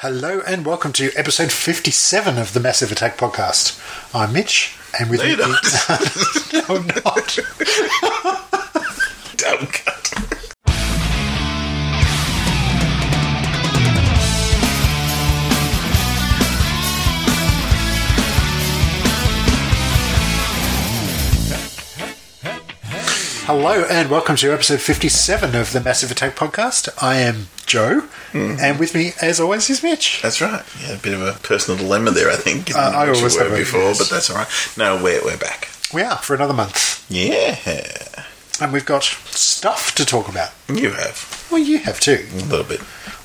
Hello and welcome to episode 57 of the Massive Attack podcast. I'm Mitch, and with No, me. no, I'm not. Dumb cunt. Hello and welcome to episode 57 of the Massive Attack podcast. I am Joe, Hmm. and with me, as always, is Mitch. That's right. Yeah, a bit of a personal dilemma there, I think. Uh, I always were have before, yes. but that's all right. No, we're we're back. We are for another month, Yeah, and we've got stuff to talk about. you have Well, you have too. a little bit.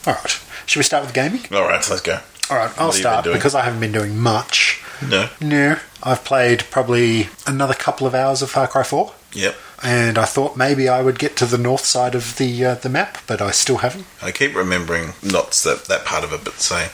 All right. Should we start with gaming? All right, let's go. All right, I'll What have you start because I haven't been doing much. No. No, I've played probably another couple of hours of Far Cry 4. Yep. And I thought maybe I would get to the north side of the uh, the map, but I still haven't. I keep remembering not that that part of it, but saying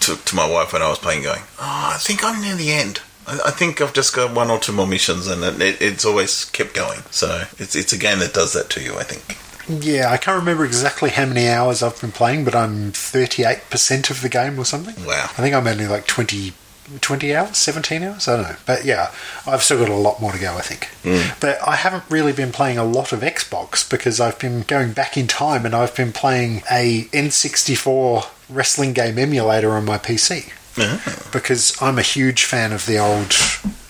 to, to my wife when I was playing, going, "Oh, I think I'm near the end. I, I think I've just got one or two more missions, and it, it, it's always kept going. So it's it's a game that does that to you, I think. Yeah, I can't remember exactly how many hours I've been playing, but I'm 38% of the game or something. Wow. I think I'm only like 20, 20 hours, 17 hours? I don't know. But yeah, I've still got a lot more to go, I think. Mm. But I haven't really been playing a lot of Xbox because I've been going back in time and I've been playing a N64 wrestling game emulator on my PC. Ah. because I'm a huge fan of the old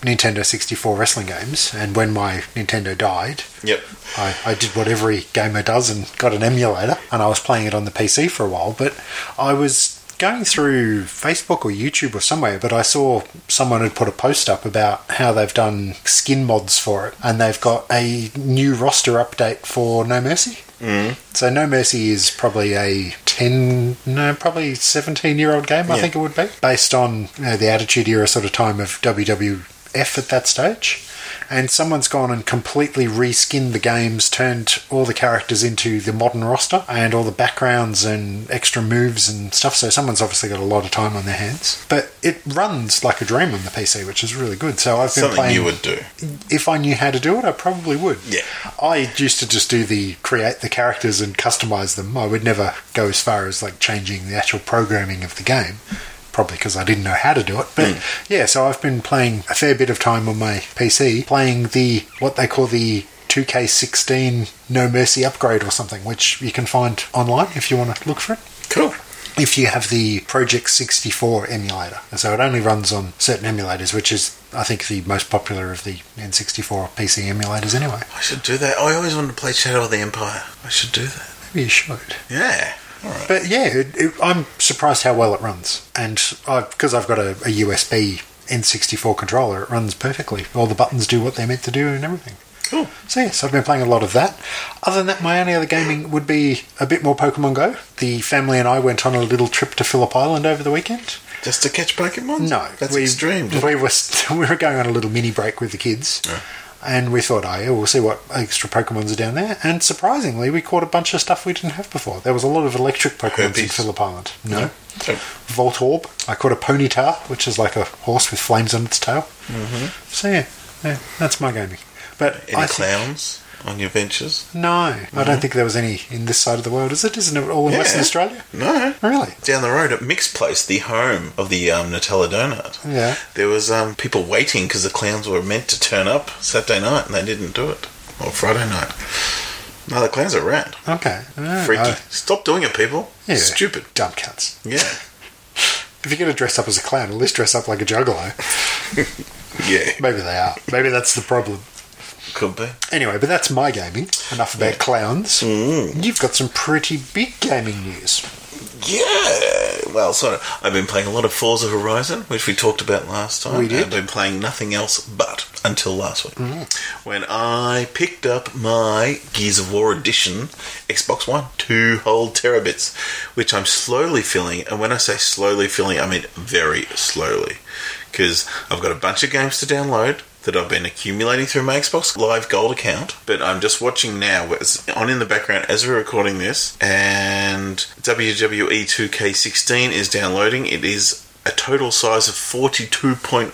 Nintendo 64 wrestling games, and when my Nintendo died, Yep. I, I did what every gamer does and got an emulator, and I was playing it on the PC for a while. But I was going through Facebook or YouTube or somewhere, but I saw someone had put a post up about how they've done skin mods for it, and they've got a new roster update for No Mercy. Mm. So No Mercy is probably a 10, no, probably 17 year old game, I Yeah. think it would be, based on you know, the Attitude Era sort of time of WWF at that stage. And someone's gone and completely reskinned the games, turned all the characters into the modern roster, and all the backgrounds and extra moves and stuff. So someone's obviously got a lot of time on their hands. But it runs like a dream on the PC, which is really good. So I've been Something playing you would do. if I knew how to do it, I probably would. Yeah. I used to just do the create the characters and customize them. I would never go as far as like changing the actual programming of the game. Probably because I didn't know how to do it. But mm. yeah, so I've been playing a fair bit of time on my PC playing the what they call the 2K16 No Mercy upgrade or something, which you can find online if you want to look for it Cool. if you have the Project 64 emulator. And so it only runs on certain emulators, which is, I think, the most popular of the N64 PC emulators anyway. I should do that. I always wanted to play Shadow of the Empire. I should do that. Maybe you should. Yeah. Right. But yeah, it, it, I'm surprised how well it runs. And because I've got a, a USB N64 controller, it runs perfectly. All the buttons do what they're meant to do and everything. Cool. So yes, I've been playing a lot of that. Other than that, my only other gaming would be a bit more Pokemon Go. The family and I went on a little trip to Phillip Island over the weekend. Just to catch Pokemon? No, That's we, extreme. We were we were going on a little mini break with the kids, and we thought, oh, yeah, we'll see what extra Pokemon's are down there. And surprisingly, we caught a bunch of stuff we didn't have before. There was a lot of electric Pokemon in. Phillip Island. No, So, Voltorb. I caught a Ponyta, which is like a horse with flames on its tail. Mm-hmm. So yeah, yeah, that's my gaming. But any I clowns on your ventures? no, I don't think there was any in this side of the world. Is it? Isn't it all in Western Australia? No. Really? Down the road at Mixed Place, the home of the um, Nutella donut. Yeah. There was um, people waiting because the clowns were meant to turn up Saturday night and they didn't do it. Or Friday night. No, the clowns are around. Okay. Yeah, Freaky. uh, Stop doing it, people. yeah. Stupid. Dumb cunts. Yeah. If you're going to dress up as a clown, at least dress up like a juggalo. Yeah. Maybe they are. Maybe that's the problem. Could be. Anyway, but that's my gaming. Enough about clowns. Mm. You've got some pretty big gaming news. Yeah, well, sort of. I've been playing a lot of Forza Horizon, which we talked about last time. We did. I've been playing nothing else but until last week, Mm-hmm. when I picked up my Gears of War Edition Xbox One, two whole terabits, which I'm slowly filling. And when I say slowly filling, I mean very slowly, because I've got a bunch of games to download. That I've been accumulating through my Xbox Live Gold account, but I'm just watching now. It's on in the background as we're recording this, and WWE 2K16 is downloading. It is a total size of 42.19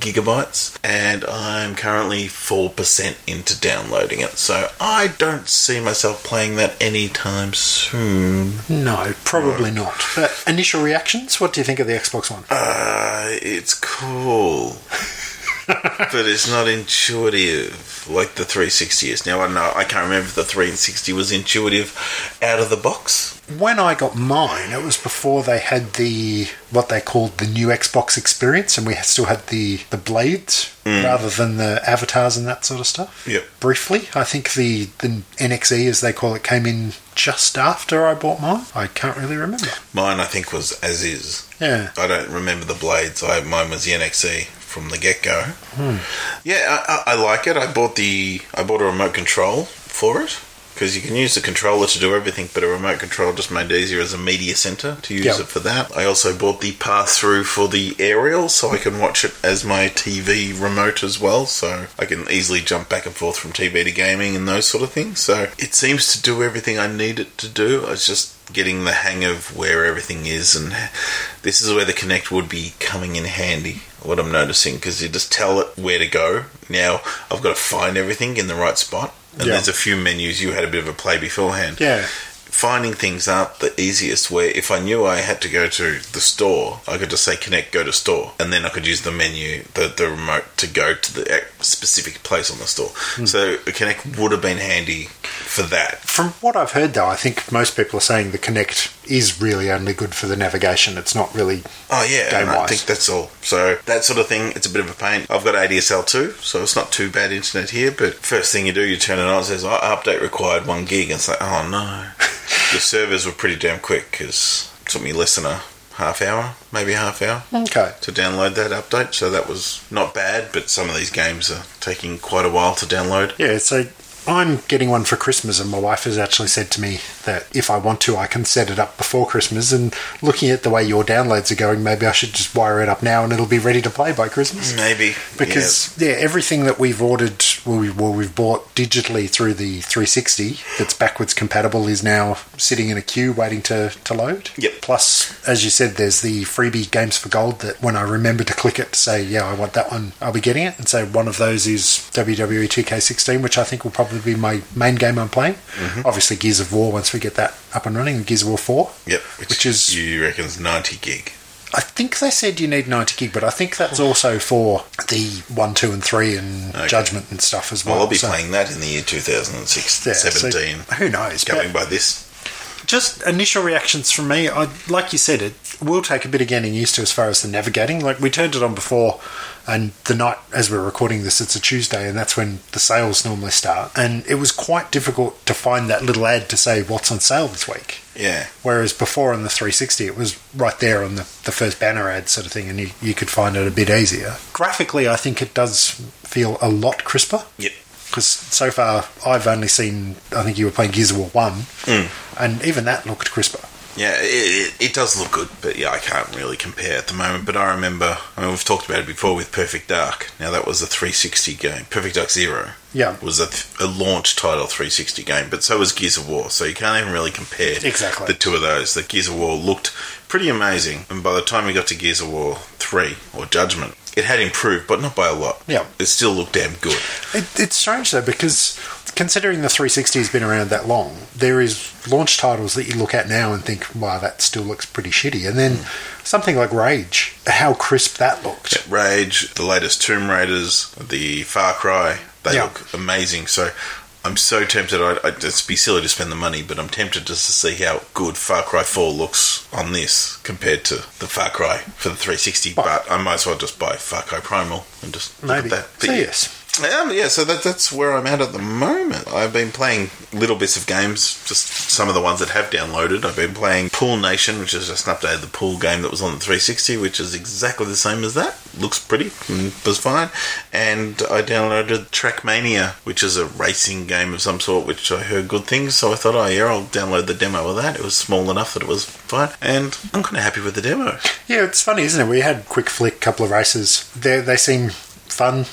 gigabytes, and I'm currently 4% into downloading it. So I don't see myself playing that anytime soon. No, probably not. But initial reactions? What do you think of the Xbox One? Uh, it's cool. but it's not intuitive like the 360 is. Now I know I can't remember if the 360 was intuitive out of the box. When I got mine, it was before they had the what they called the new Xbox experience, and we still had the the blades mm. rather than the avatars and that sort of stuff. Yep. Briefly, I think the the NXE, as they call it, came in just after I bought mine. I can't really remember. Mine I think was as is. Yeah. I don't remember the blades. I mine was the NXE from the get go. Yeah, I, I, I like it. I bought the I bought a remote control for it because you can use the controller to do everything, but a remote control just made it easier as a media center to use Yeah. it for that. I also bought the pass through for the aerial, so I can watch it as my TV remote as well. So I can easily jump back and forth from TV to gaming and those sort of things. So it seems to do everything I need it to do. It's just getting the hang of where everything is, and this is where the Kinect would be coming in handy. What I'm noticing because you just tell it where to go. Now I've got to find everything in the right spot, and Yeah. there's a few menus. You had a bit of a play beforehand Yeah. Finding things aren't the easiest where if I knew I had to go to the store, I could just say connect, go to store, and then I could use the menu, the, the remote to go to the specific place on the store. Hmm. So a Kinect would have been handy for that. From what I've heard, though, I think most people are saying the Kinect is really only good for the navigation. It's not really. Oh yeah, and I Game-wise. think that's all. So that sort of thing, it's a bit of a pain. I've got ADSL too, so it's not too bad internet here. But first thing you do, you turn it on, it says oh, update required one gig, and it's like, oh no. the servers were pretty damn quick because it took me less than a half hour, maybe a half hour. Okay. to download that update, so that was not bad. But some of these games are taking quite a while to download. Yeah, so I'm getting one for Christmas, and my wife has actually said to me that if I want to, I can set it up before Christmas. And looking at the way your downloads are going, maybe I should just wire it up now and it'll be ready to play by Christmas. Maybe Because yeah. everything that we've ordered, well, we, well, we've bought digitally through the 360 that's backwards compatible is now sitting in a queue waiting to, to load. Yep. Plus, as you said, there's the freebie Games for Gold that when I remember to click it to say, yeah, I want that one, I'll be getting it. And so one of those is WWE 2K16, which I think will probably be my main game I'm playing. Mm-hmm. Obviously, Gears of War once we get that up and running, Gears of War 4. yep, Which is- you reckon's ninety gig. I think they said you need 90 gig, but I think that's also for the 1, 2, and 3 and Okay. Judgment and stuff as well. Well, I'll be So- playing that in the year 2006, Yeah, so who knows? Going But by this, just initial reactions from me. I, like you said, it will take a bit of getting used to as far as the navigating. Like we turned it on before, and the night as we're recording this, it's a Tuesday, and that's when the sales normally start. And it was quite difficult to find that little ad to say what's on sale this week. yeah, Whereas before on the 360, it was right there on the, the first banner ad sort of thing, and you, you could find it a bit easier. Graphically, I think it does feel a lot crisper. yep. Because so far, I've only seen, I think you were playing Gears of War 1, Mm. and even that looked crisper. Yeah, it, it, it does look good, but yeah, I can't really compare at the moment. But I remember, I mean, we've talked about it before with Perfect Dark. Now, that was a 360 game. Perfect Dark Zero Yeah. was a, th- a launch title 360 game, but so was Gears of War, so you can't even really compare Exactly. the two of those. The Gears of War looked pretty amazing, and by the time we got to Gears of War 3, or Judgment, it had improved, but not by a lot. Yeah. It still looked damn good. It, it's strange though because considering the 360 has been around that long, there is launch titles that you look at now and think, "Wow, that still looks pretty shitty." And then something like Rage, how crisp that looked. Rage, the latest Tomb Raiders, the Far Cry, they Yeah. look amazing. So I'm so tempted. I'd, I'd just be silly to spend the money, but I'm tempted just to see how good Far Cry 4 looks on this compared to the Far Cry for the 360. Well- but I might as well just buy Far Cry Primal and just look Maybe. at that. But So yes, Um, yeah, so that, that's where I'm at at the moment. I've been playing little bits of games, just some of the ones that have downloaded. I've been playing Pool Nation, which is just an update of the pool game that was on the 360, which is exactly the same as that. Looks pretty, and was fine. And I downloaded Trackmania, which is a racing game of some sort, which I heard good things. So I thought, oh yeah, I'll download the demo of that. It was small enough that it was fine, and I'm kind of happy with the demo. yeah, it's funny, isn't it? We had quick flick, couple of races. They they seem fun,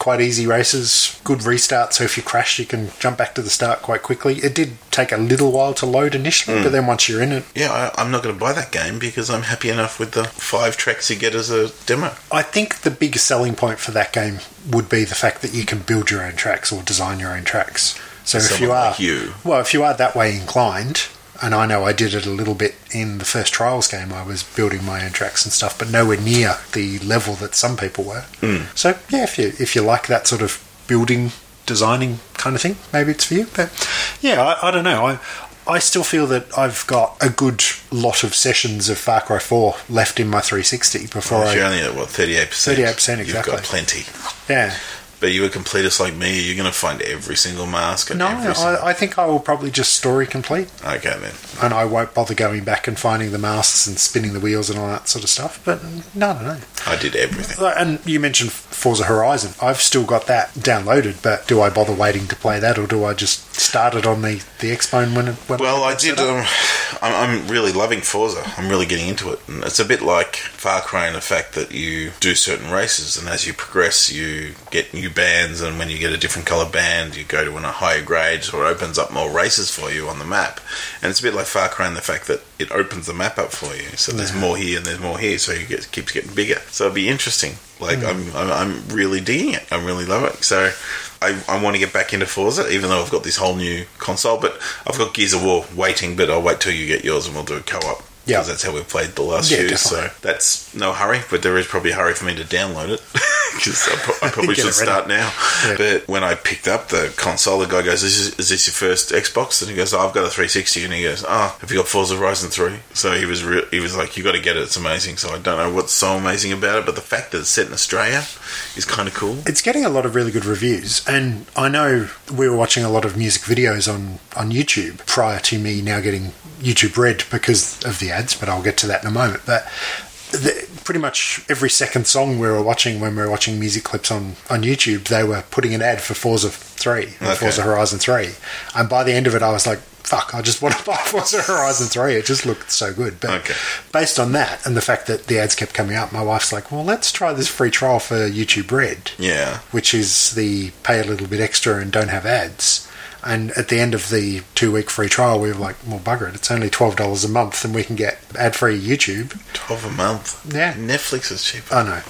quite easy races, good restart. So if you crash, you can jump back to the start quite quickly. It did take a little while to load initially, but mm. then once you're in it, Yeah, I, I'm not going to buy that game because I'm happy enough with the five tracks you get as a demo. I think the biggest selling point for that game would be the fact that you can build your own tracks or design your own tracks. So if you are, like you. well, if you are that way inclined, and I know I did it a little bit in the first Trials game, I was building my own tracks and stuff, but nowhere near the level that some people were. Hmm. So yeah, if you if you like that sort of building, designing kind of thing, maybe it's for you. But yeah, I, I don't know. I I still feel that I've got a good lot of sessions of Far Cry 4 left in my 360 before If you're I. only at what 38%. 38%, You've got plenty. Yeah. But you a completist like me, you're going to find every single mask. And No, every single... I, I think I will probably just story complete, Okay then. and I won't bother going back and finding the masks and spinning the wheels and all that sort of stuff. But no, no, no. I did everything. And you mentioned Forza Horizon. I've still got that downloaded, but do I bother waiting to play that, or do I just start it on the the Xbone when? it- when Well, I did. Um, I'm, I'm really loving Forza. I'm really getting into it, and it's a bit like Far Cry in the fact that you do certain races, and as you progress, you get bands, and when you get a different color band, you go to a higher grade, so it opens up more races for you on the map. And it's a bit like Far Cry in the fact that it opens the map up for you. So there's Yeah. more here and there's more here, so it gets, keeps getting bigger. So it'll be interesting. Like Hmm. I'm, I'm, I'm really digging it. I'm really loving it. So I, I want to get back into Forza, even though I've got this whole new console. But I've got Gears of War waiting, but I'll wait till you get yours and we'll do a co-op. Yeah. because that's how we've played the last Yeah, few. definitely. So that's no hurry, but there is probably a hurry for me to download it because I, pro- I probably should start now. Yeah. But when I picked up the console, the guy goes, "Is this, is this your first Xbox?" And he goes, oh, "I've got a 360." And he goes, "Ah, have you got Forza Horizon 3?" So he was re- he was like, "You got to get it. It's amazing." So I don't know what's so amazing about it, but the fact that it's set in Australia is kind of cool. It's getting a lot of really good reviews, and I know we were watching a lot of music videos on, on YouTube prior to me now getting YouTube Red because of the ads, but I'll get to that in a moment. But the, pretty much every second song we were watching when we were watching music clips on, on YouTube, they were putting an ad for Forza 3, or Okay. Forza Horizon 3. And by the end of it, I was like, fuck, I just want to buy Forza Horizon 3. It just looked so good. But Okay. based on that and the fact that the ads kept coming up, my wife's like, well, let's try this free trial for YouTube Red Yeah, which is the pay a little bit extra and don't have ads. And at the end of the two week free trial, we were like, well, bugger it. It's only $12 a month and we can get ad free YouTube. twelve a month. Yeah. Netflix is cheaper. I know.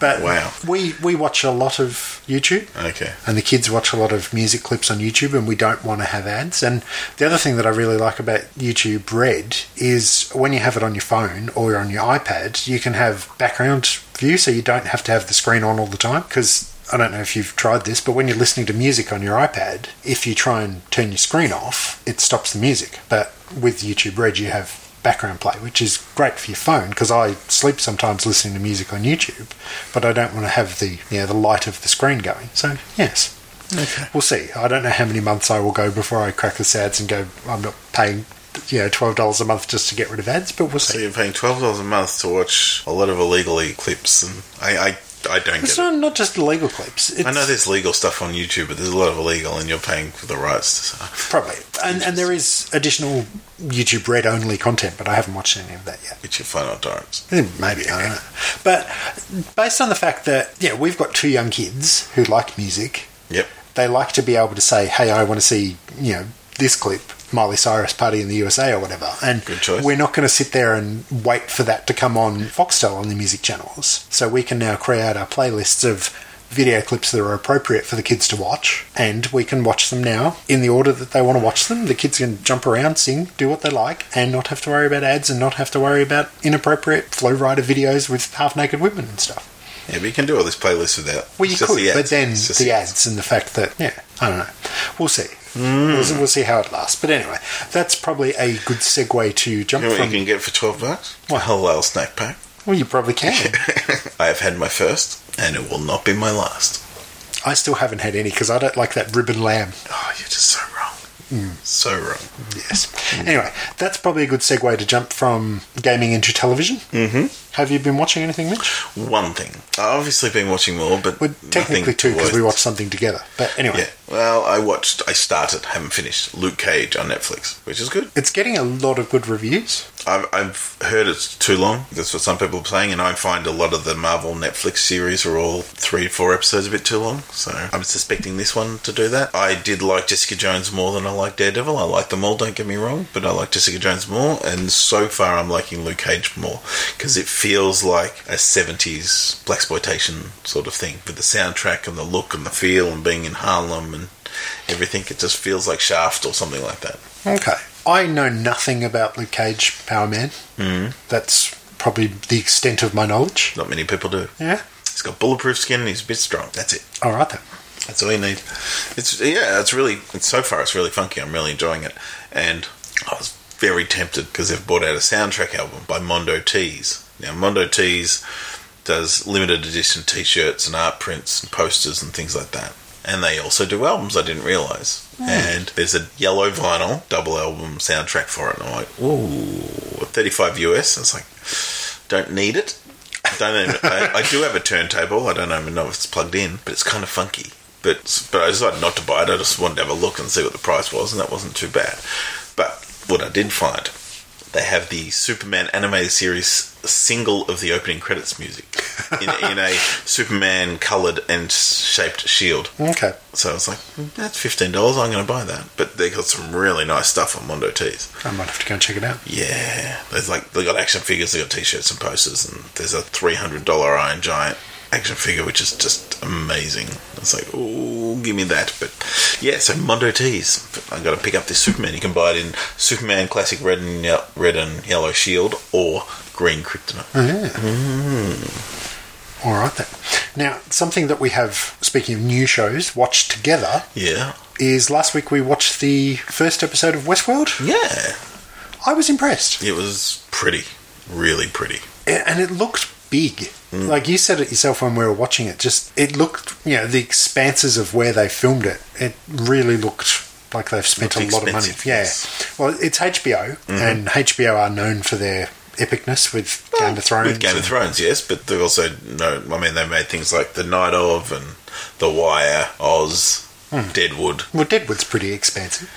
But Wow. we, we watch a lot of YouTube Okay. and the kids watch a lot of music clips on YouTube, and we don't want to have ads. And the other thing that I really like about YouTube Red is when you have it on your phone or on your iPad, you can have background view, so you don't have to have the screen on all the time. Because I don't know if you've tried this, but when you're listening to music on your iPad, if you try and turn your screen off, it stops the music. But with YouTube Red, you have background play, which is great for your phone because I sleep sometimes listening to music on YouTube, but I don't want to have the you know, the light of the screen going. So yes, Okay. we'll see. I don't know how many months I will go before I crack the ads and go. I'm not paying you know twelve dollars a month just to get rid of ads, but we'll So see. you're paying twelve dollars a month to watch a lot of illegally clips, and I, I, I don't It's get it. not, not just legal clips. It's I know there's legal stuff on YouTube, but there's a lot of illegal, and you're paying for the rights. So. probably, and and there is additional YouTube Red only content, but I haven't watched any of that yet. It's your on torrents. Eh, Maybe I don't know. But based on the fact that yeah, we've got two young kids who like music, Yep. they like to be able to say, "Hey, I want to see you know this clip." Miley Cyrus party in the USA or whatever, and we're not going to sit there and wait for that to come on Foxtel on the music channels. So we can now create our playlists of video clips that are appropriate for the kids to watch, and we can watch them now in the order that they want to watch them. The kids can jump around, sing, do what they like, and not have to worry about ads and not have to worry about inappropriate Flo Rida videos with half naked women and stuff. Yeah, but you can do all this playlist without. Well, you could, the but then the ads and the fact that, yeah, I don't know. We'll see. We'll, we'll see how it lasts. But anyway, that's probably a good segue to jump You know what from. you can get for twelve bucks? What? A halal snack pack. Well, you probably can. I have had my first, and it will not be my last. I still haven't had any because I don't like that ribbon lamb. Oh, you're just so wrong. So wrong. Yes. Anyway, that's probably a good segue to jump from gaming into television. Mm-hmm. Have you been watching anything, Mitch? One thing. I've obviously been watching more, but Well, technically two because we watched something together. But anyway, Yeah. Well, I watched. I started, haven't finished. Luke Cage on Netflix, which is good. it's getting a lot of good reviews. I've, I've heard it's too long. That's what some people are saying, and I find a lot of the Marvel Netflix series are all three or four episodes a bit too long. So I'm suspecting this one to do that. I did like Jessica Jones more than I like Daredevil. I like them all. Don't get me wrong, but I like Jessica Jones more. And so far, I'm liking Luke Cage more because it feels like a 70s blaxploitation sort of thing with the soundtrack and the look and the feel and being in Harlem and everything. It just feels like Shaft or something like that. Okay. I know nothing about Luke Cage, Power Man. Mm. That's probably the extent of my knowledge. Not many people do. Yeah. He's got bulletproof skin and he's a bit strong. That's it. All right then. That's all you need. It's yeah. It's really. It's, so far, it's really funky. I'm really enjoying it, and I was very tempted because they've brought out a soundtrack album by Mondo Tees. Now, Mondo Tees does limited edition T-shirts and art prints and posters and things like that. And they also do albums. I didn't realize. Hmm. And there's a yellow vinyl double album soundtrack for it. And I'm like, ooh, 35 US. I was like, don't need it. Don't even, I, I do have a turntable. I don't even know if it's plugged in, but it's kind of funky. But but I decided not to buy it. I just wanted to have a look and see what the price was, and that wasn't too bad. But what I did find, they have the Superman animated series single of the opening credits music in, in a Superman coloured and shaped shield. Okay. So I was like, "Hmm, that's fifteen dollars. I'm going to buy that. But they got some really nice stuff on Mondo Tees. I might have to go and check it out. Yeah, there's like they got action figures, they got t-shirts and posters, and there's a three hundred dollar Iron Giant action figure, which is just amazing. It's like, oh, give me that. But yeah, so Mondo Tees. I got to pick up this Superman. You can buy it in Superman Classic Red and ye- Red and Yellow Shield or Green Kryptonite. Oh, All right then. Now, something that we have, speaking of new shows, watched together Yeah, is last week we watched the first episode of Westworld. yeah. I was impressed. It was pretty, really pretty. and it looked big. Like you said it yourself when we were watching it, just it looked, you know, the expanses of where they filmed it. It really looked like they've spent a lot of money. Yeah. yes. Well, it's HBO, and HBO are known for their epicness with Game of Thrones. With Game of Thrones, yes, but they also no. I mean, they made things like The Night of and The Wire, Oz, Hmm. Deadwood. Well, Deadwood's pretty expansive.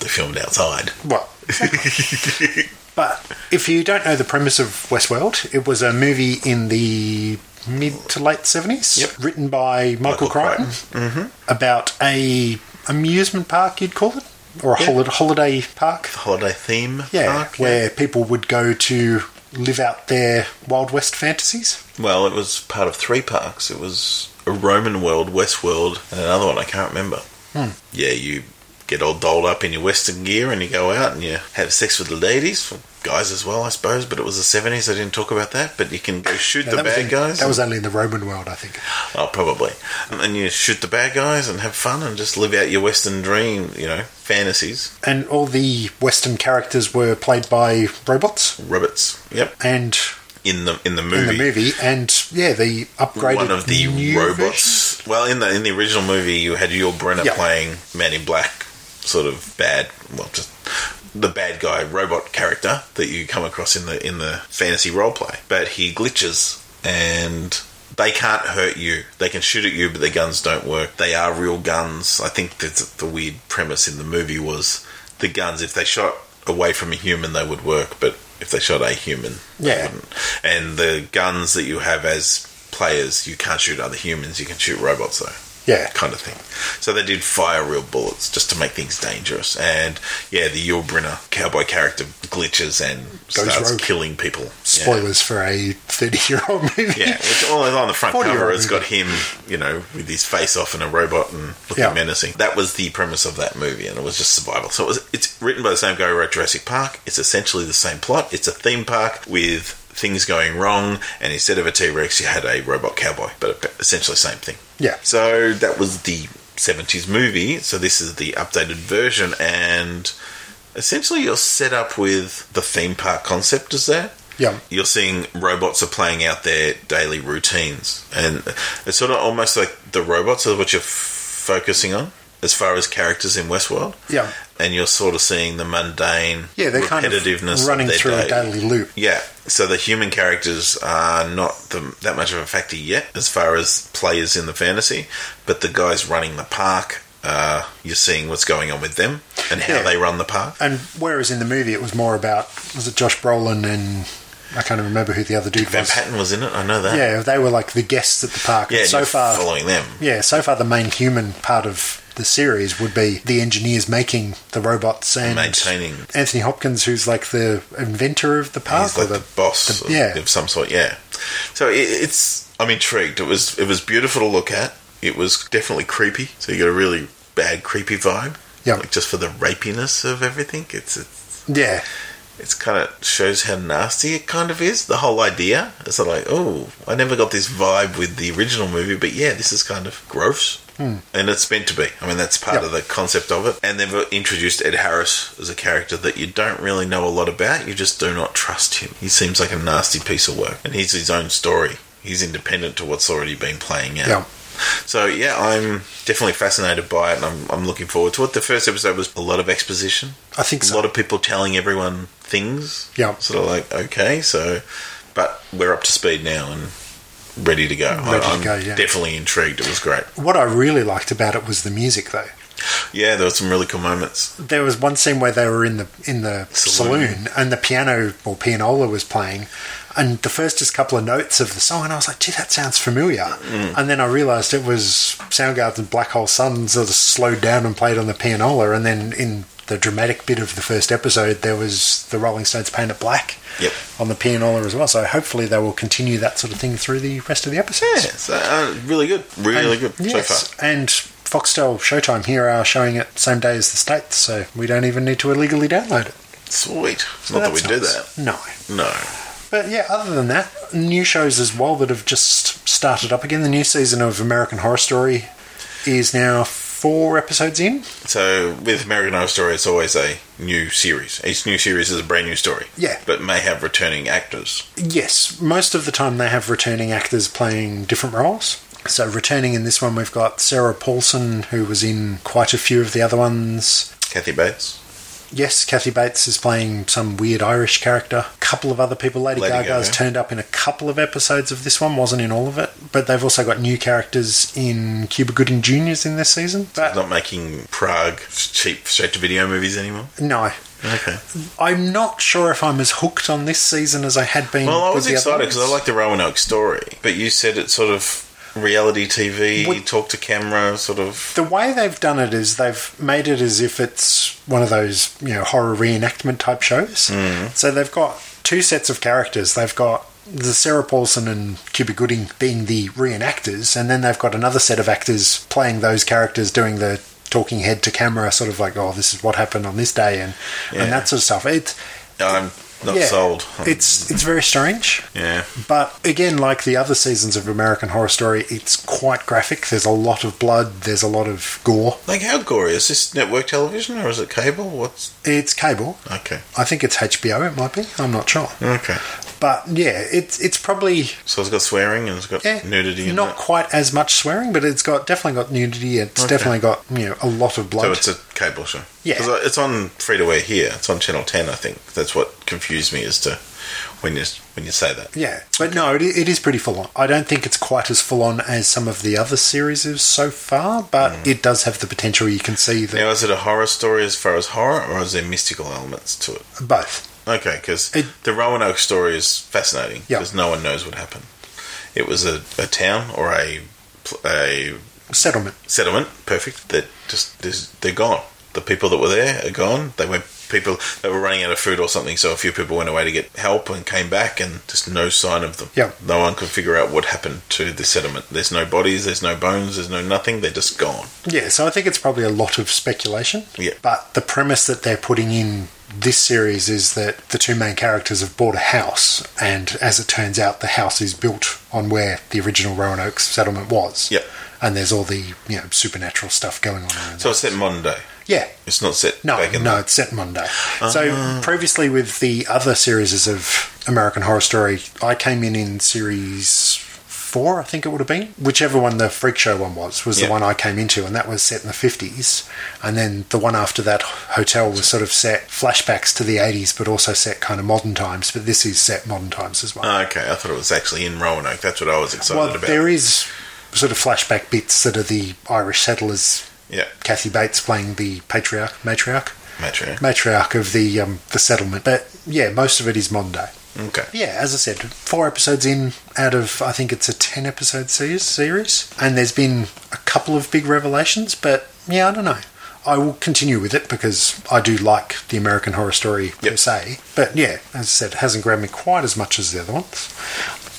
They filmed outside. Well, but if you don't know the premise of Westworld, it was a movie in the mid to late seventies, Yep. written by Michael, Michael Crichton, Mm-hmm. about a amusement park, you'd call it, or a Yeah. holi- holiday park. The Holiday theme. Yeah, park, where people would go to live out their Wild West fantasies. Well, it was part of three parks. It was a Roman world, West world, and another one I can't remember. Hmm. Yeah, you get all dolled up in your Western gear and you go out and you have sex with the ladies, for guys as well, I suppose. But it was the seventies. I didn't talk about that. But you can go shoot No, the bad in- guys. that was only in the Roman world, I think. Oh, probably. And then you shoot the bad guys and have fun and just live out your Western dream, you know, fantasies. And all the Western characters were played by robots, Robots. Yep. and In the in the movie. in the movie, and yeah, the upgraded one of the robots. Well, in the in the original movie, you had Yul Brynner Yeah. playing Man in Black, sort of bad. Well, just the bad guy robot character that you come across in the in the fantasy role play. But he glitches and. They can't hurt you. They can shoot at you, but their guns don't work. They are real guns. I think that's the weird premise in the movie was the guns. If they shot away from a human, they would work, but if they shot a human, they Yeah. wouldn't. And the guns that you have as players, you can't shoot other humans. You can shoot robots though. Yeah. kind of thing. So they did fire real bullets just to make things dangerous. And yeah, the Yul Brynner cowboy character glitches and Goes starts rogue. killing people. Yeah. Spoilers for a 30 year old movie. Yeah, which all on the front cover has got him, you know, with his face off and a robot and looking Yeah. menacing. That was the premise of that movie, and it was just survival. So it was, it's written by the same guy who wrote Jurassic Park. It's essentially the same plot. It's a theme park with things going wrong, and instead of a T Rex, you had a robot cowboy, but essentially same thing. Yeah. So that was the 70s movie. So this is the updated version, and essentially you're set up with the theme park concept is there Yeah. you're seeing robots are playing out their daily routines, and it's sort of almost like the robots are what you're f- focusing on as far as characters in Westworld. Yeah. And you're sort of seeing the mundane Yeah, they're kind of repetitiveness running of through day. a daily loop. Yeah, so the human characters are not the, that much of a factor yet as far as players in the fantasy, but the guys running the park, uh, you're seeing what's going on with them and how Yeah. they run the park. And whereas in the movie it was more about was it Josh Brolin and I can't remember who the other dude Van was. Patten was in it, I know that. Yeah, they were like the guests at the park. yeah so far, following them. yeah, so far the main human part of the series would be the engineers making the robots and Maintaining. Anthony Hopkins, who's like the inventor of the park. Like or the, boss the- yeah. of some sort, yeah. So it, it's, I'm intrigued. It was, it was beautiful to look at. It was definitely creepy. So you got a really bad creepy vibe. Yeah. Like just for the rapiness of everything. It's, it's yeah, it's kind of shows how nasty it kind of is. The whole idea. It's like, oh, I never got this vibe with the original movie, but yeah, this is kind of gross. Hmm. And it's meant to be. I mean, that's part Yep. of the concept of it. And they've introduced Ed Harris as a character that you don't really know a lot about. You just do not trust him. He seems like a nasty piece of work. And he's his own story. He's independent to what's already been playing out. yeah. So yeah, I'm definitely fascinated by it, and I'm, I'm looking forward to it. The first episode was a lot of exposition, I think a lot of people telling everyone things. Yeah. sort of like okay, so, but we're up to speed now and ready to go. Ready to I'm go, yeah. definitely intrigued. It was great. What I really liked about it was the music, though. Yeah, there were some really cool moments. There was one scene where they were in the in the Saloon. saloon, and the piano or pianola was playing, and the first just couple of notes of the song, and I was like, "Gee, that sounds familiar." Mm. And then I realised it was Soundgarden's Black Hole Sun sort of slowed down and played on the pianola, and then in the dramatic bit of the first episode, there was the Rolling Stones Paint It Black Yep. on the pianola as well. So hopefully they will continue that sort of thing through the rest of the episodes. Yeah, so, uh, really good, really good so far. and Foxtel Showtime here are showing it same day as the States, so we don't even need to illegally download it. Sweet. So Not that we that's do that. No. No. But yeah, other than that, new shows as well that have just started up again. The new season of American Horror Story is now four episodes in. So with American Horror Story, it's always a new series. Each new series is a brand new story. Yeah. but may have returning actors. Yes, most of the time they have returning actors playing different roles. So returning in this one, we've got Sarah Paulson, who was in quite a few of the other ones. Kathy Bates. Yes, Kathy Bates is playing some weird Irish character. A couple of other people. Lady, Lady Gaga's Gaga. turned up in a couple of episodes of this one, wasn't in all of it. But they've also got new characters in Cuba Gooding Jr.'s in this season. But Not making Prague cheap straight to video movies anymore. no, Okay. I'm not sure if I'm as hooked on this season as I had been. Well, I was excited because I like the Roanoke story, but you said it sort of reality TV, What- talk to camera, sort of. the way they've done it is they've made it as if it's one of those you know horror reenactment type shows. Mm. So they've got two sets of characters. They've got the Sarah Paulson and Cuba Gooding being the reenactors, and then they've got another set of actors playing those characters doing the talking head to camera, sort of like, oh, this is what happened on this day, and Yeah. and that sort of stuff. It's I'm not yeah, sold. It's it's very strange. yeah. But again, like the other seasons of American Horror Story, it's quite graphic. There's a lot of blood. There's a lot of gore. Like how gory is this? Network television or is it cable? What's It's cable. okay? I think it's HBO. It might be. I'm not sure. Okay. But yeah, it's it's probably So it's got swearing and it's got yeah, nudity. Not that. quite as much swearing, but it's got definitely got nudity. It's Okay. definitely got you know a lot of blood. So it's a cable show. Yeah. it's on free to air here. It's on Channel Ten, I think. That's what confused me as to when you when you say that. yeah, but no, it, it is pretty full on. I don't think it's quite as full on as some of the other series is so far, but Mm. it does have the potential. You can see that Now, is it a horror story as far as horror, or is there mystical elements to it? both. Okay, because the Roanoke story is fascinating Yeah. because no one knows what happened. It was a, a town or a a Settlement. settlement, perfect. That just they're gone. The people that were there are gone. They went people they were running out of food or something, so a few people went away to get help and came back, and just no sign of them. Yeah. no one could figure out what happened to the settlement. There's no bodies, there's no bones, there's no nothing. They're just gone. Yeah, so I think it's probably a lot of speculation. Yeah. But the premise that they're putting in this series is that the two main characters have bought a house, and as it turns out, the house is built on where the original Roanoke settlement was. Yep. And there's all the you know supernatural stuff going on. So it's set modern day. yeah. It's not set No, back in no, the- it's set Monday. So ah. previously, with the other series of American Horror Story, I came in in series four, I think it would have been. Whichever one the Freak Show one was, was Yeah. the one I came into, and that was set in the 50s. And then the one after that, Hotel, was sort of set flashbacks to the 80s, but also set kind of modern times. But this is set modern times as well. Oh, okay, I thought it was actually in Roanoke. That's what I was excited well, about. there is sort of flashback bits that are the Irish settlers. yeah, Kathy Bates playing the patriarch, matriarch, matriarch. matriarch of the um, the settlement. But yeah, most of it is modern day. Okay. Yeah, as I said, four episodes in out of I think it's a ten episode series, series, and there's been a couple of big revelations. But yeah, I don't know. I will continue with it because I do like the American Horror Story per Yep. se. But yeah, as I said, it hasn't grabbed me quite as much as the other ones.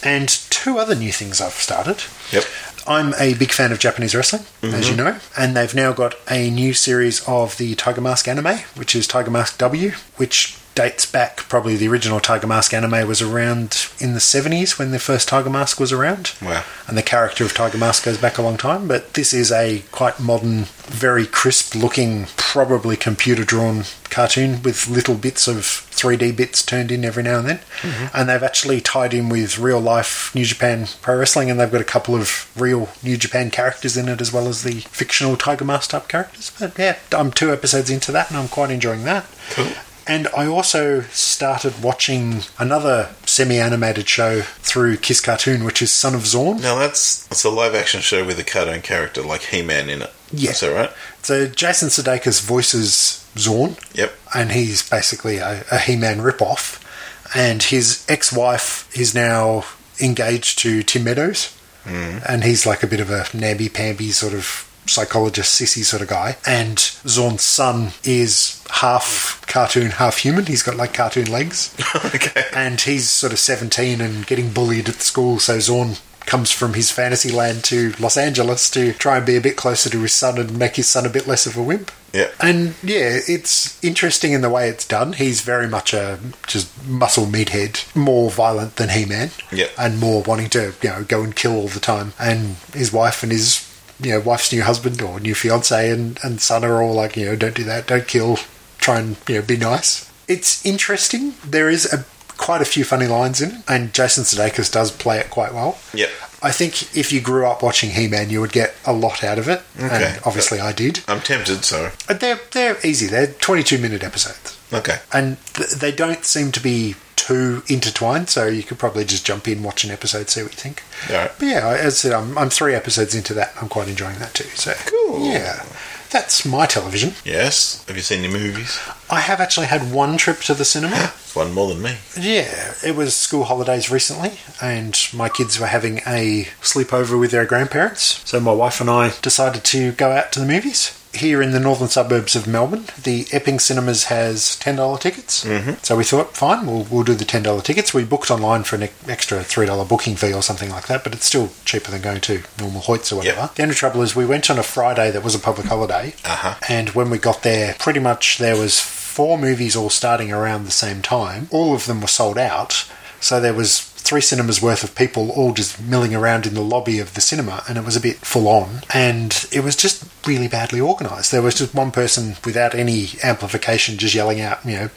And two other new things I've started. Yep. I'm a big fan of Japanese wrestling, as you mm-hmm. know, and they've now got a new series of the Tiger Mask anime, which is Tiger Mask W, which dates back probably the original Tiger Mask anime was around in the 70s when the first Tiger Mask was around. Wow. And the character of Tiger Mask goes back a long time, but this is a quite modern, very crisp looking, probably computer drawn cartoon with little bits of 3D bits turned in every now and then. Mm-hmm. And they've actually tied in with real life New Japan Pro Wrestling, and they've got a couple of real New Japan characters in it as well as the fictional Tiger Mask type characters. But yeah, I'm two episodes into that and I'm quite enjoying that. Cool. And I also started watching another semi animated show through Kiss Cartoon, which is Son of Zorn. Now that's it's a live action show with a cartoon character like He Man in it. Yeah. Is that right? So Jason Sudeikis voices Zorn, Yep. and he's basically a, a He-Man ripoff. And his ex-wife is now engaged to Tim Meadows, mm-hmm. and he's like a bit of a namby-pamby sort of psychologist, sissy sort of guy. And Zorn's son is half cartoon, half human. He's got like cartoon legs okay. and he's sort of 17 and getting bullied at school so zorn comes from his fantasy land to los angeles to try and be a bit closer to his son and make his son a bit less of a wimp Yeah. and yeah it's interesting in the way it's done he's very much a just muscle meathead more violent than he-man Yep. and more wanting to you know go and kill all the time and his wife and his you know wife's new husband or new fiance and, and son are all like you know don't do that don't kill try and you know be nice. It's interesting. There is a quite a few funny lines in it and jason sudeikis does play it quite well. Yep. i think if you grew up watching he-man you would get a lot out of it Okay. and obviously i did. I'm tempted, so. But they're they're easy. They're 22 minute episodes okay. and th- they don't seem to be too intertwined, so you could probably just jump in, watch an episode, see what you think. But yeah, as I said, I'm, I'm three episodes into that, I'm quite enjoying that too. So Cool. yeah, that's my television. Yes. Have you seen the movies? I have actually had one trip to the cinema. One more than me. yeah, it was school holidays recently, and my kids were having a sleepover with their grandparents. So my wife and I decided to go out to the movies. Here in the northern suburbs of Melbourne, the Epping Cinemas has ten dollar tickets. Mm-hmm. So we thought, fine, we'll we'll do the ten dollar tickets. We booked online for an extra three dollar booking fee or something like that, but it's still cheaper than going to normal Hoyts or whatever. Yep. The only trouble is we went on a Friday that was a public holiday, Uh-huh. and when we got there, pretty much there was four movies all starting around the same time. All of them were sold out, so there was three cinemas worth of people all just milling around in the lobby of the cinema, and it was a bit full on. And it was just really badly organised. There was just one person without any amplification just yelling out, you know,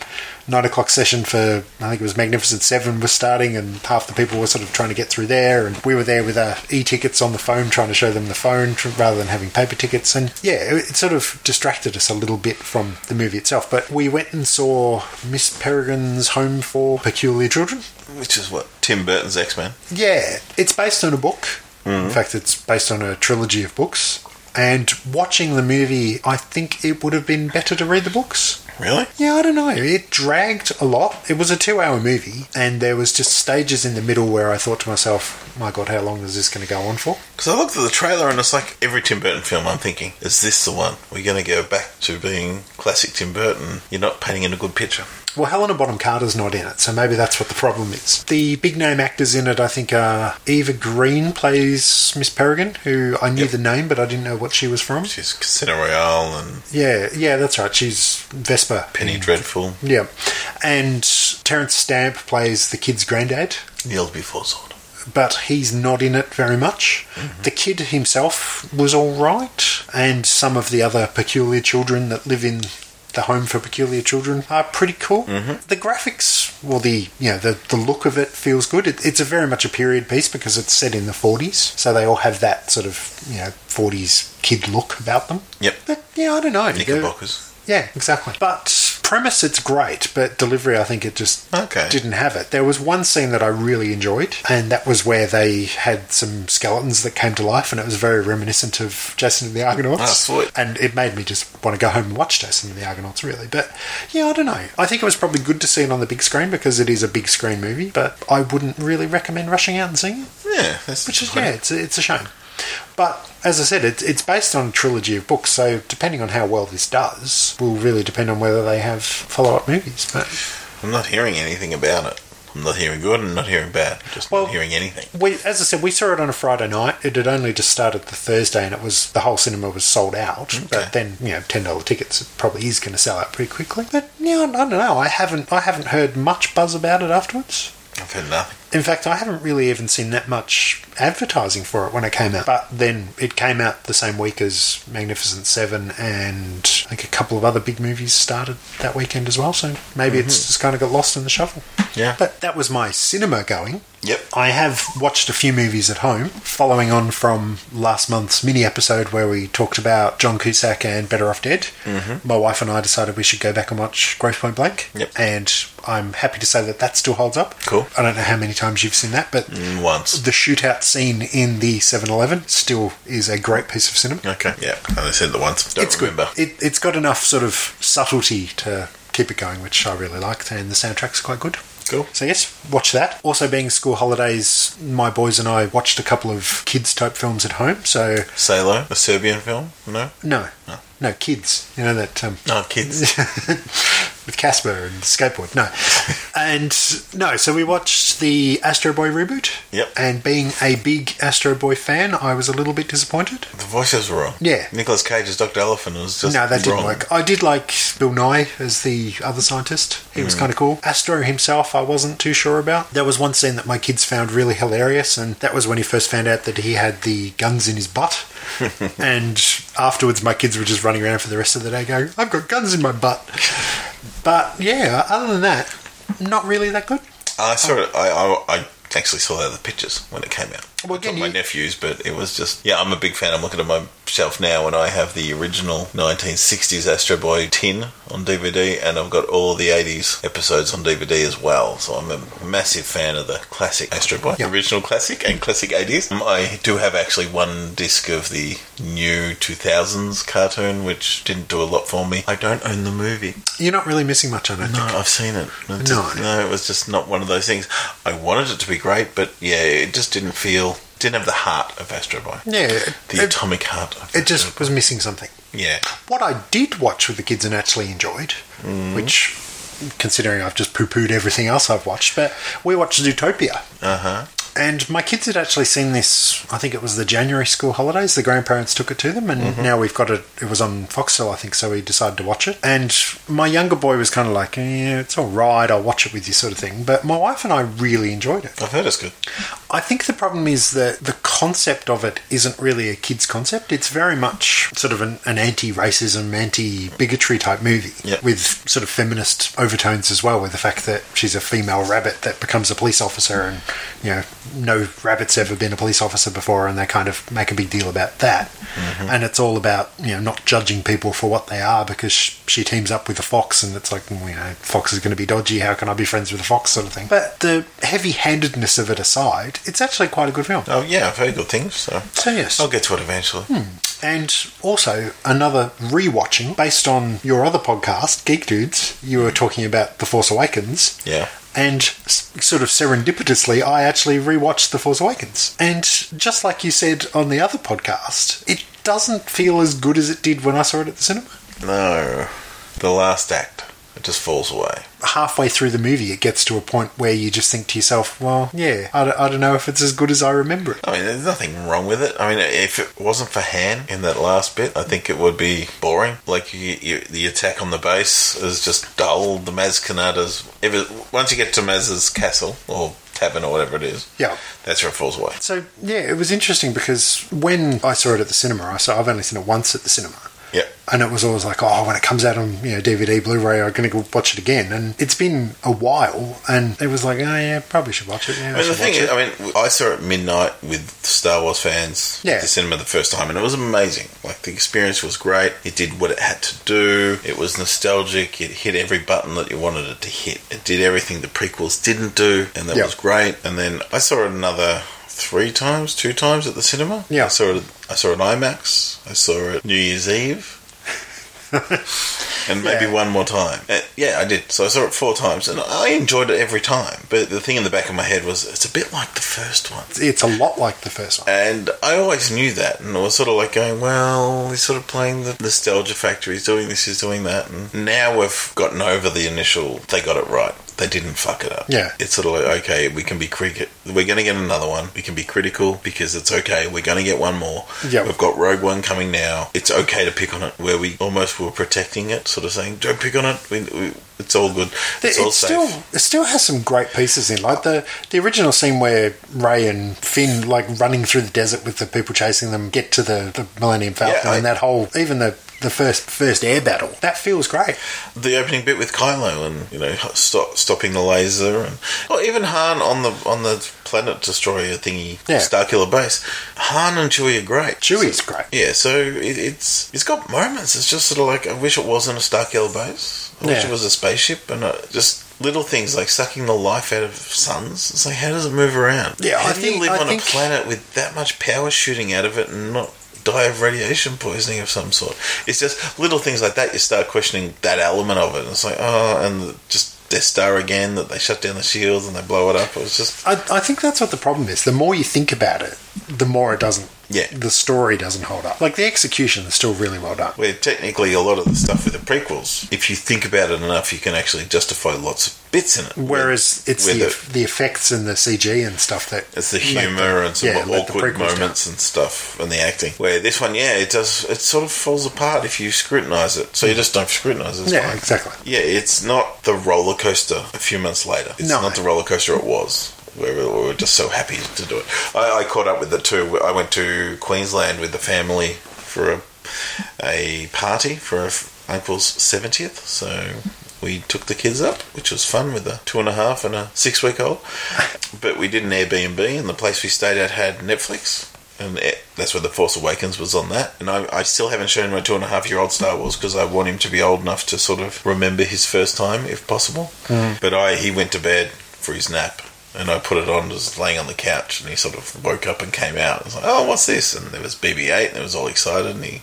nine o'clock session for I think it was Magnificent Seven was starting, and half the people were sort of trying to get through there, and we were there with our e-tickets on the phone, trying to show them the phone tr- rather than having paper tickets, and yeah, it, it sort of distracted us a little bit from the movie itself. But we went and saw Miss Peregrine's Home for Peculiar Children. Which is what Tim Burton's X Men. Yeah, it's based on a book. Mm-hmm. In fact, it's based on a trilogy of books. And watching the movie, I think it would have been better to read the books. Really? Yeah, I don't know. It dragged a lot. It was a two hour movie, and there was just stages in the middle where I thought to myself, my God, how long is this going to go on for? Because I looked at the trailer and it's like every Tim Burton film. I'm thinking, is this the one? We're going to go back to being classic Tim Burton. You're not painting in a good picture. Well, Helena Bonham Carter's not in it, so maybe that's what the problem is. The big name actors in it, I think, are Eva Green plays Miss Peregrine, who I knew Yep. the name, but I didn't know what she was from. She's Casino Royale and Yeah, yeah, that's right. She's Vesper. Penny in- Dreadful, Yeah. And Terence Stamp plays the kid's granddad, Kneel Before Zod. but he's not in it very much. Mm-hmm. The kid himself was all right, and some of the other peculiar children that live in the Home for Peculiar Children are pretty cool. Mm-hmm. The graphics, well, the you know the the look of it feels good. It, it's a very much a period piece because it's set in the 40s, so they all have that sort of you know 40s kid look about them. Yep. But yeah, I don't know. Knickerbockers. yeah, exactly. But premise, it's great, but delivery, I think it just Okay. didn't have it. There was one scene that I really enjoyed, and that was where they had some skeletons that came to life, and it was very reminiscent of Jason and the Argonauts. Ah, sweet. And it made me just want to go home and watch Jason and the Argonauts, really. But yeah, I don't know. I think it was probably good to see it on the big screen because it is a big screen movie, but I wouldn't really recommend rushing out and seeing it. Yeah, that's Which is yeah, it's a, it's a shame. But as I said, it's it's based on a trilogy of books, so depending on how well this does, will really depend on whether they have follow up movies. But I'm not hearing anything about it. I'm not hearing good. I'm not hearing bad. Just Well- not hearing anything. we, as I said, we saw it on a Friday night. It had only just started the Thursday, and it was the whole cinema was sold out. But then, you know, ten dollar tickets it probably is going to sell out pretty quickly. But yeah, I don't know. I haven't I haven't heard much buzz about it afterwards. I've heard nothing. In fact, I haven't really even seen that much advertising for it when it came out. But then it came out the same week as Magnificent Seven, and I think a couple of other big movies started that weekend as well. So maybe it's just kind of got lost in the shuffle. Yeah. But that was my cinema going. Yep. I have watched a few movies at home, following on from last month's mini episode where we talked about John Cusack and Better Off Dead. Mm-hmm. My wife and I decided we should go back and watch Grosse Pointe Blank. Yep. And I'm happy to say that that still holds up. Cool. I don't know how many times you've seen that, but Mm, Once. the shootout scene in the 7-Eleven still is a great piece of cinema. Okay. Yeah. I only said the once. Don't it's remember. good. It, it's got enough sort of subtlety to keep it going, which I really liked, and the soundtrack's quite good. Cool. So yes, watch that. Also, being school holidays, my boys and I watched a couple of kids type films at home. So Salo, a Serbian film. No. no, No. no kids. You know that um, No kids. with Casper and skateboard. No, and no. So we watched the Astro Boy reboot. Yep. And being a big Astro Boy fan, I was a little bit disappointed. the voices were wrong. Yeah. Nicolas Cage as Doctor Elephant was just no, that didn't wrong. work. I did like Bill Nighy as the other scientist. He was mm. kind of cool. Astro himself, I wasn't too sure about. There was one scene that my kids found really hilarious, and that was when he first found out that he had the guns in his butt. and afterwards, my kids were just running around for the rest of the day going, I've got guns in my butt. But yeah, other than that, not really that good. I saw it. I, I, I actually saw the other pictures when it came out. Well, again, my you- nephews, but it was just yeah. I'm a big fan. I'm looking at my shelf now, and I have the original 1960s Astro Boy tin on DVD, and I've got all the 80s episodes on DVD as well. So I'm a massive fan of the classic Astro Boy, Yeah. original classic and classic 80s. Um, I do have actually one disc of the new 2000s cartoon, which didn't do a lot for me. I don't own the movie. You're not really missing much, I don't No, think. I've seen it. It No. just- no, it was just not one of those things. I wanted it to be great, but yeah, it just didn't feel, didn't have the heart of Astro Boy. Yeah, The it, atomic heart of it Astro just Boy. was missing something. Yeah. What I did watch with the kids and actually enjoyed, which, considering I've just poo pooed everything else I've watched, but we watched Zootopia. Uh huh. And my kids had actually seen this, I think it was the January school holidays. The grandparents took it to them, and mm-hmm. now we've got it. It was on Foxtel, I think, so we decided to watch it. And my younger boy was kind of like, yeah, it's all right, I'll watch it with you, sort of thing. But my wife and I really enjoyed it. I've heard it's good. I think the problem is that the concept of it isn't really a kid's concept. It's very much sort of an, an anti racism, anti bigotry type movie Yep. with sort of feminist overtones as well, with the fact that she's a female rabbit that becomes a police officer and, you know, no rabbit's ever been a police officer before and they kind of make a big deal about that. Mm-hmm. And it's all about, you know, not judging people for what they are because sh- she teams up with a fox and it's like, you know, fox is going to be dodgy. How can I be friends with a fox sort of thing? But the heavy handedness of it aside, it's actually quite a good film. Oh yeah, I've good things. So So, yes. I'll get to it eventually. Hmm. And also, another rewatching based on your other podcast, Geek Dudes, you were talking about The Force Awakens. Yeah. And sort of serendipitously, I actually rewatched The Force Awakens. And just like you said on the other podcast, it doesn't feel as good as it did when I saw it at the cinema. No, the last act it just falls away. Halfway through the movie, it gets to a point where you just think to yourself, well, yeah, I don't, I don't know if it's as good as I remember it. I mean, there's nothing wrong with it. I mean, if it wasn't for Han in that last bit, I think it would be boring. Like you, you, the attack on the base is just dull. The Maz Kanata's if it, once you get to Maz's castle or tavern or whatever it is, Yeah. that's where it falls away. So yeah, it was interesting because when I saw it at the cinema, I saw I've only seen it once at the cinema. Yeah. And it was always like, oh, when it comes out on you know DVD, Blu-ray, I'm going to go watch it again. And it's been a while, and it was like, oh yeah, probably should watch it. Yeah, I mean, the thing is. I mean, I saw it midnight with Star Wars fans Yeah. at the cinema the first time, and it was amazing. Like, the experience was great. It did what it had to do. It was nostalgic. It hit every button that you wanted it to hit. It did everything the prequels didn't do, and that Yeah. was great. And then I saw it another three times, two times at the cinema. Yeah. I saw it. I saw it IMAX. I saw it New Year's Eve. and maybe Yeah. one more time. Uh, yeah, I did. So I saw it four times, and I enjoyed it every time. But the thing in the back of my head was, it's a bit like the first one. it's a lot like the first one. And I always knew that, and I was sort of like going, well, he's sort of playing the nostalgia factor. He's doing this, he's doing that, and now we've gotten over the initial. They got it right. They didn't fuck it up. Yeah. it's sort of like okay, we can be cricket. We're going to get another one. We can be critical because it's okay. We're going to get one more. Yeah. we've got Rogue One coming now. It's okay to pick on it, where we almost were protecting it, sort of saying, don't pick on it. We, we, it's all good. It's it all still safe. it still has some great pieces in like the the original scene where Rey and Finn like running through the desert with the people chasing them get to the, the Millennium Falcon Yeah, I- and that whole even the the first first air battle that feels great the opening bit with Kylo and you know stop, stopping the laser and or even Han on the on the planet destroyer thingy Yeah. Starkiller base. Han and Chewie are great. Chewie's great Yeah, so it, it's it's got moments. It's just sort of like I wish it wasn't a Starkiller base. I wish it was a spaceship and uh, just little things like sucking the life out of suns. It's like how does it move around? Yeah, how I do think- you live I on think- a planet with that much power shooting out of it and not die of radiation poisoning of some sort? It's just little things like that. You start questioning that element of it. And it's like oh, and just Death Star again that they shut down the shields and they blow it up. It was just I, I think that's what the problem is the more you think about it the more it doesn't Yeah. the story doesn't hold up like the execution is still really well done Where technically a lot of the stuff with the prequels, if you think about it enough, you can actually justify lots of bits in it. whereas it's the, the- the effects and the CG and stuff that It's the humour and some yeah, awkward prequels down. moments and stuff and the acting. Where this one, yeah, it does. It sort of falls apart if you scrutinise it. So you mm. just don't scrutinise it. Yeah fine. exactly Yeah, it's not the roller coaster a few months later. It's No. not the roller coaster it was. We we were just so happy to do it. I, I caught up with it too. I went to Queensland with the family for a, a party for a f- uncle's seventieth. So we took the kids up, which was fun with a two and a half and a six week old. But we did an Airbnb, and the place we stayed at had Netflix. And it, that's where The Force Awakens was on that. And I, I still haven't shown my two and a half year old Star Wars because I want him to be old enough to sort of remember his first time if possible. Mm. But I he went to bed for his nap. And I put it on, just laying on the couch, and he sort of woke up and came out. I was like, "Oh, what's this?" And there was BB-8, and he was all excited, and he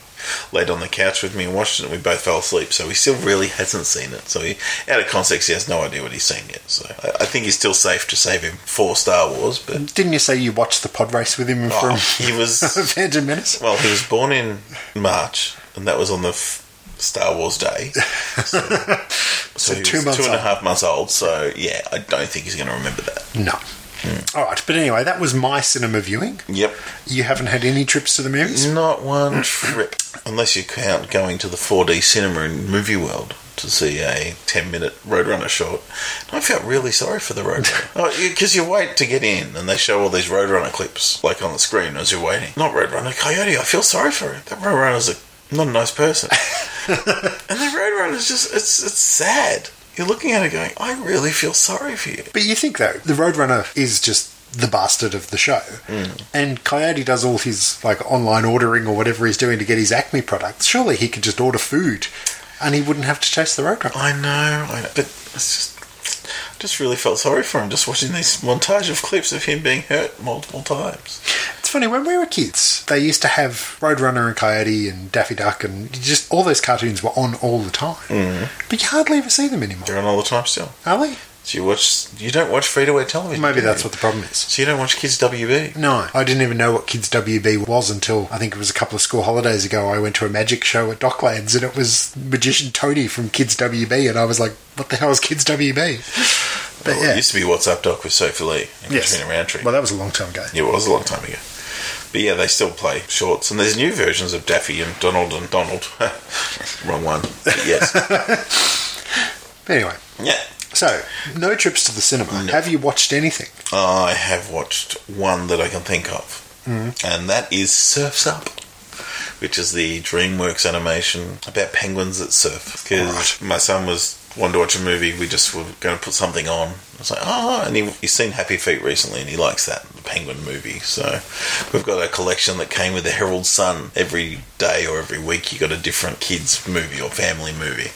laid on the couch with me and watched it, and we both fell asleep. So he still really hasn't seen it. So he, out of context, he has no idea what he's seen yet. So I, I think he's still safe to save him for Star Wars. But didn't you say you watched the pod race with him oh, from he was Phantom Menace well, he was born in March, and that was on the f- Star Wars Day. So, so, two months two and a half months old. So yeah, I don't think he's going to remember that. no hmm. all right but anyway that was my cinema viewing Yep. you haven't had any trips to the movies Not one trip, unless you count going to the 4D cinema in Movie World to see a 10 minute Roadrunner short. And I felt really sorry for the Roadrunner. Oh, because you wait to get in and they show all these Roadrunner clips, like on the screen as you're waiting. Not Roadrunner, Coyote, I feel sorry for him. That Roadrunner's a, not a nice person. and the Roadrunner's just, it's, it's sad. You're looking at it going, I really feel sorry for you. But you think though, the Roadrunner is just the bastard of the show, hmm. and Coyote does all his like online ordering or whatever he's doing to get his Acme products. Surely he could just order food, and he wouldn't have to chase the Roadrunner. I know, I know, but it's just, just really felt sorry for him just watching this montage of clips of him being hurt multiple times. Funny when we were kids, they used to have Roadrunner and Coyote and Daffy Duck, and just all those cartoons were on all the time. Mm-hmm. But you hardly ever see them anymore, They're on all the time still. are they? So you watch, you don't watch free to air television. Maybe that's what the problem is. So you don't watch Kids WB. No, I didn't even know what Kids WB was until I think it was a couple of school holidays ago. I went to a magic show at Docklands and it was Magician Tony from Kids WB, and I was like, "What the hell is Kids WB?" But Well, yeah, It used to be What's Up Doc with Sophie Lee and yes. Katrina Roundtree. Well, that was a long time ago. Yeah, it was a long time ago. But yeah, they still play shorts, and there's new versions of Daffy and Donald and Donald. Wrong one. Yes. Anyway, yeah. so no trips to the cinema. Have you watched anything? I have watched one that I can think of, Mm-hmm. and that is Surf's Up which is the DreamWorks animation about penguins that surf. Because Right. my son was wanted to watch a movie. We just were going to put something on. I was like, oh, and he, he's seen Happy Feet recently, and he likes that the penguin movie. So we've got a collection that came with the Herald Sun. Every day or every week, you got a different kids movie or family movie.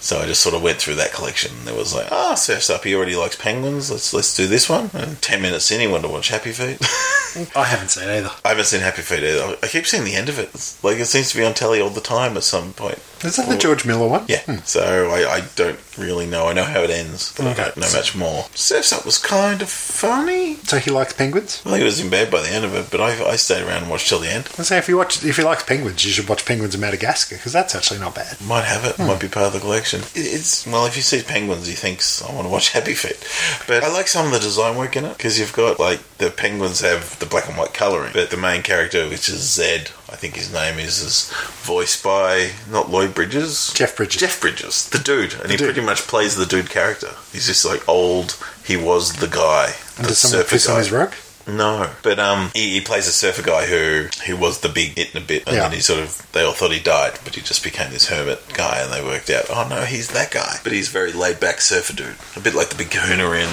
So I just sort of went through that collection. There was like, ah, oh, Surf's Up. He already likes penguins. Let's let's do this one. And ten minutes in, he wanted to watch Happy Feet. I haven't seen either. I haven't seen Happy Feet either. I keep seeing the end of it. It's like it seems to be on telly all the time at some point. Is that the George Miller one? Yeah. So I, I don't really know. I know how it ends, but Okay. I don't know much more. Surf's Up was kind of funny. So he likes penguins. Well, he was in bed by the end of it, but I, I stayed around and watched till the end. I say if you watch, if you like penguins, you should watch Penguins of Madagascar because that's actually not bad. Might have it. Hmm. Might be part of the collection. It's well, if you see penguins, he thinks I want to watch Happy Feet. But I like some of the design work in it because you've got like the penguins have the black and white colouring, but the main character, which is Zed, I think his name is, is voiced by not Lloyd Bridges, Jeff Bridges. Jeff Bridges, the dude, and he dude. pretty much plays the dude character. He's just like old. He was the guy. The does someone piss on guy. his rug? No, but um, he, he plays a surfer guy who who was the big it in a bit, and Yeah. then he sort of they all thought he died, but he just became this hermit guy, and they worked out, oh no, he's that guy, but he's very laid back surfer dude, a bit like the big Kahuna in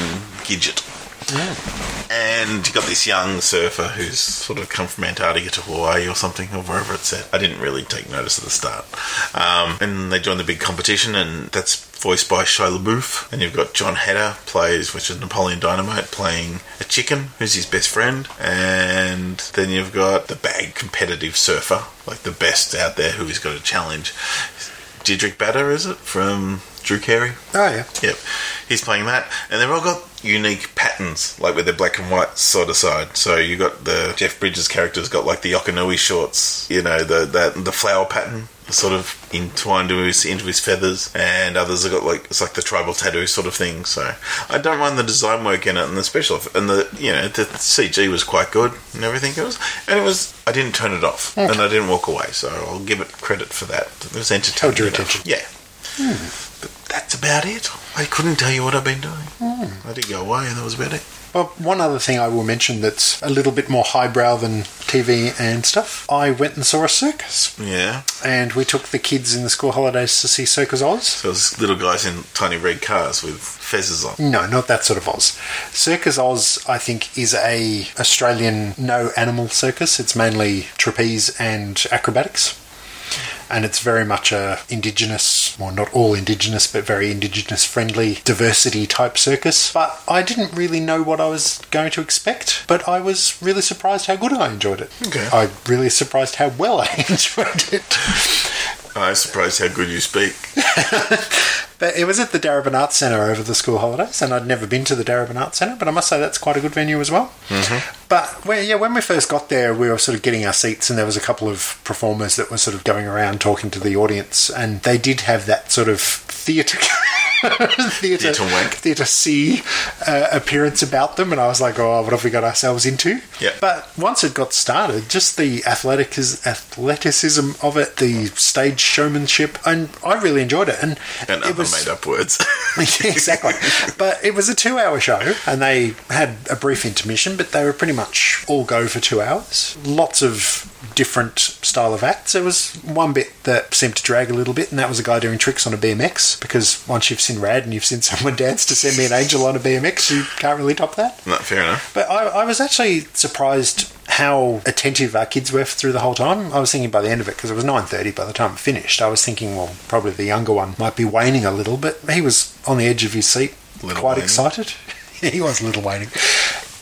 Gidget. And you got this young surfer who's sort of come from Antarctica to Hawaii or something, or wherever it's at. I didn't really take notice at the start. Um, and they joined the big competition, and that's voiced by Shia LaBeouf. And you've got Jon Heder plays, which is Napoleon Dynamite, playing a chicken who's his best friend. And then you've got the bag competitive surfer, like the best out there who he's got to challenge. Diedrich Bader, is it? From Drew Carey? Oh yeah. Yep, he's playing that, and they've all got unique patterns, like with their black and white side to side. So you got the Jeff Bridges character's got like the Yokanui shorts, you know, the that the flower pattern sort of entwined into his, into his feathers, and others have got like it's like the tribal tattoo sort of thing. So I don't mind the design work in it, and the special and the you know the CG was quite good and everything it was, and it was I didn't turn it off and I didn't walk away, so I'll give it credit for that. It was entertaining. Held your attention. Yeah. But that's about it. I couldn't tell you what I've been doing. Hmm. I did go away, and that was about it. Well, one other thing I will mention that's a little bit more highbrow than TV and stuff. I went and saw a circus, Yeah. and we took the kids in the school holidays to see Circus Oz. So those little guys in tiny red cars with fezzes on. No, not that sort of Oz. Circus Oz, I think, is a Australian no animal circus. It's mainly trapeze and acrobatics. And it's very much a indigenous, well, not all indigenous, but very indigenous friendly, diversity type circus. But I didn't really know what I was going to expect, but I was really surprised how good I enjoyed it. Okay. I really surprised how well I enjoyed it. I'm surprised how good you speak. But it was at the Darebin Arts Centre over the school holidays, and I'd never been to the Darebin Arts Centre, but I must say that's quite a good venue as well. Mm-hmm. But when, yeah, when we first got there, we were sort of getting our seats, and there was a couple of performers that were sort of going around talking to the audience, and they did have that sort of theatre. theatre Theatre C uh, appearance about them, and I was like, "Oh, what have we got ourselves into?" Yeah. But once it got started, just the athletic athleticism of it, the stage showmanship, and I really enjoyed it. And, And it other was made up words. exactly. But it was a two-hour show, and they had a brief intermission, but they were pretty much all go for two hours. Lots of different style of acts. There was one bit that seemed to drag a little bit, and that was a guy doing tricks on a BMX. Because once you've seen Rad and you've seen someone dance to "Send Me an Angel" on a BMX, you can't really top that. Not fair enough. But I, I was actually surprised how attentive our kids were through the whole time. I was thinking by the end of it, because it was 9.30 by the time it finished, I was thinking, well, probably the younger one might be waning a little, but he was on the edge of his seat, Little quite waning. excited. he was a little waning.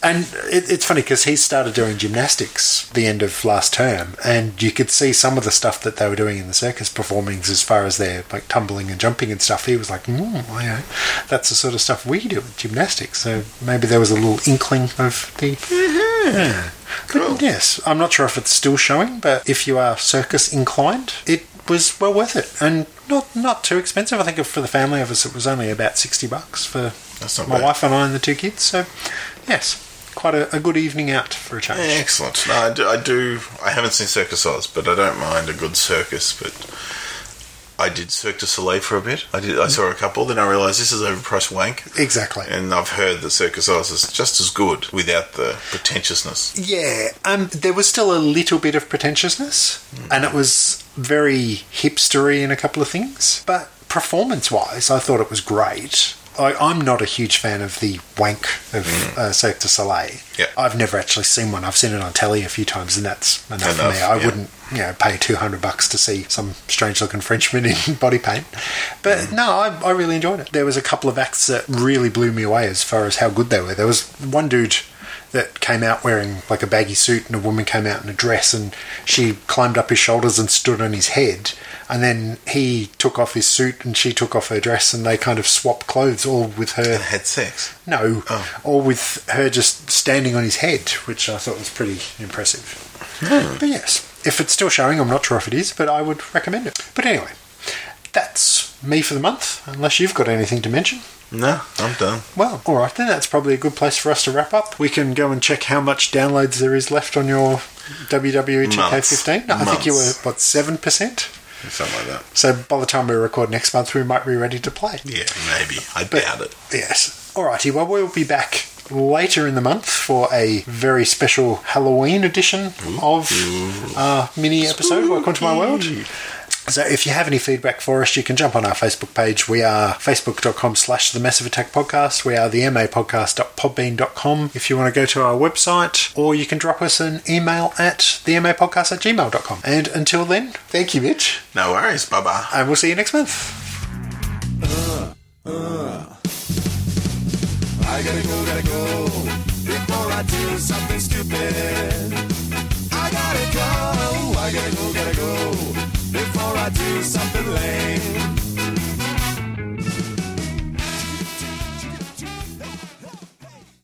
And it, it's funny because he started doing gymnastics the end of last term, and you could see some of the stuff that they were doing in the circus performings, as far as their like tumbling and jumping and stuff. He was like, mm, I know. "That's the sort of stuff we do with gymnastics." So maybe there was a little inkling of the. Yeah. Cool. Yes, I'm not sure if it's still showing, but if you are circus inclined, it was well worth it and not not too expensive. I think for the family of us, it was only about sixty bucks for my bad. wife and I and the two kids. So yes, quite a, a good evening out for a change. Excellent. No, I do, I do. I haven't seen Circus Oz, but I don't mind a good circus. But I did Cirque du Soleil for a bit. I did. I saw a couple. Then I realised this is overpriced wank. Exactly. And I've heard that Circus Oz is just as good without the pretentiousness. Yeah, um, there was still a little bit of pretentiousness, and it was very hipstery in a couple of things. But performance-wise, I thought it was great. I, I'm not a huge fan of the wank of uh, Cirque du Soleil. Yeah. I've never actually seen one. I've seen it on telly a few times, and that's enough, for me. I yeah. wouldn't, you know, pay two hundred bucks to see some strange-looking Frenchman in body paint. But no, I, I really enjoyed it. There was a couple of acts that really blew me away as far as how good they were. There was one dude that came out wearing like a baggy suit and a woman came out in a dress and she climbed up his shoulders and stood on his head. And then he took off his suit and she took off her dress and they kind of swapped clothes all with her. And had sex. no Oh. all with her just standing on his head which i thought was pretty impressive. Hmm. But yes if it's still showing i'm not sure if it is but i would recommend it. But anyway that's me for the month unless you've got anything to mention No, I'm done. well, all right then. That's probably a good place for us to wrap up. We can go and check how much downloads there is left on your WWE 2K15. I think you were what seven percent. Something like that. So by the time we record next month, we might be ready to play. Yeah, maybe. I But- doubt it. Yes. Alrighty. Well, we'll be back later in the month for a very special Halloween edition of our mini episode. Welcome to my world. So if you have any feedback for us, you can jump on our Facebook page. We are facebook.com slash the Massive Attack Podcast. We are the MA podcast.podbean.com if you want to go to our website, or you can drop us an email at the MA podcast at gmail.com. And until then, thank you, Mitch, No worries. Bye bye. and we'll see you next month. I gotta go, gotta go before I do something stupid. I gotta go, I gotta go, gotta go before I do something lame.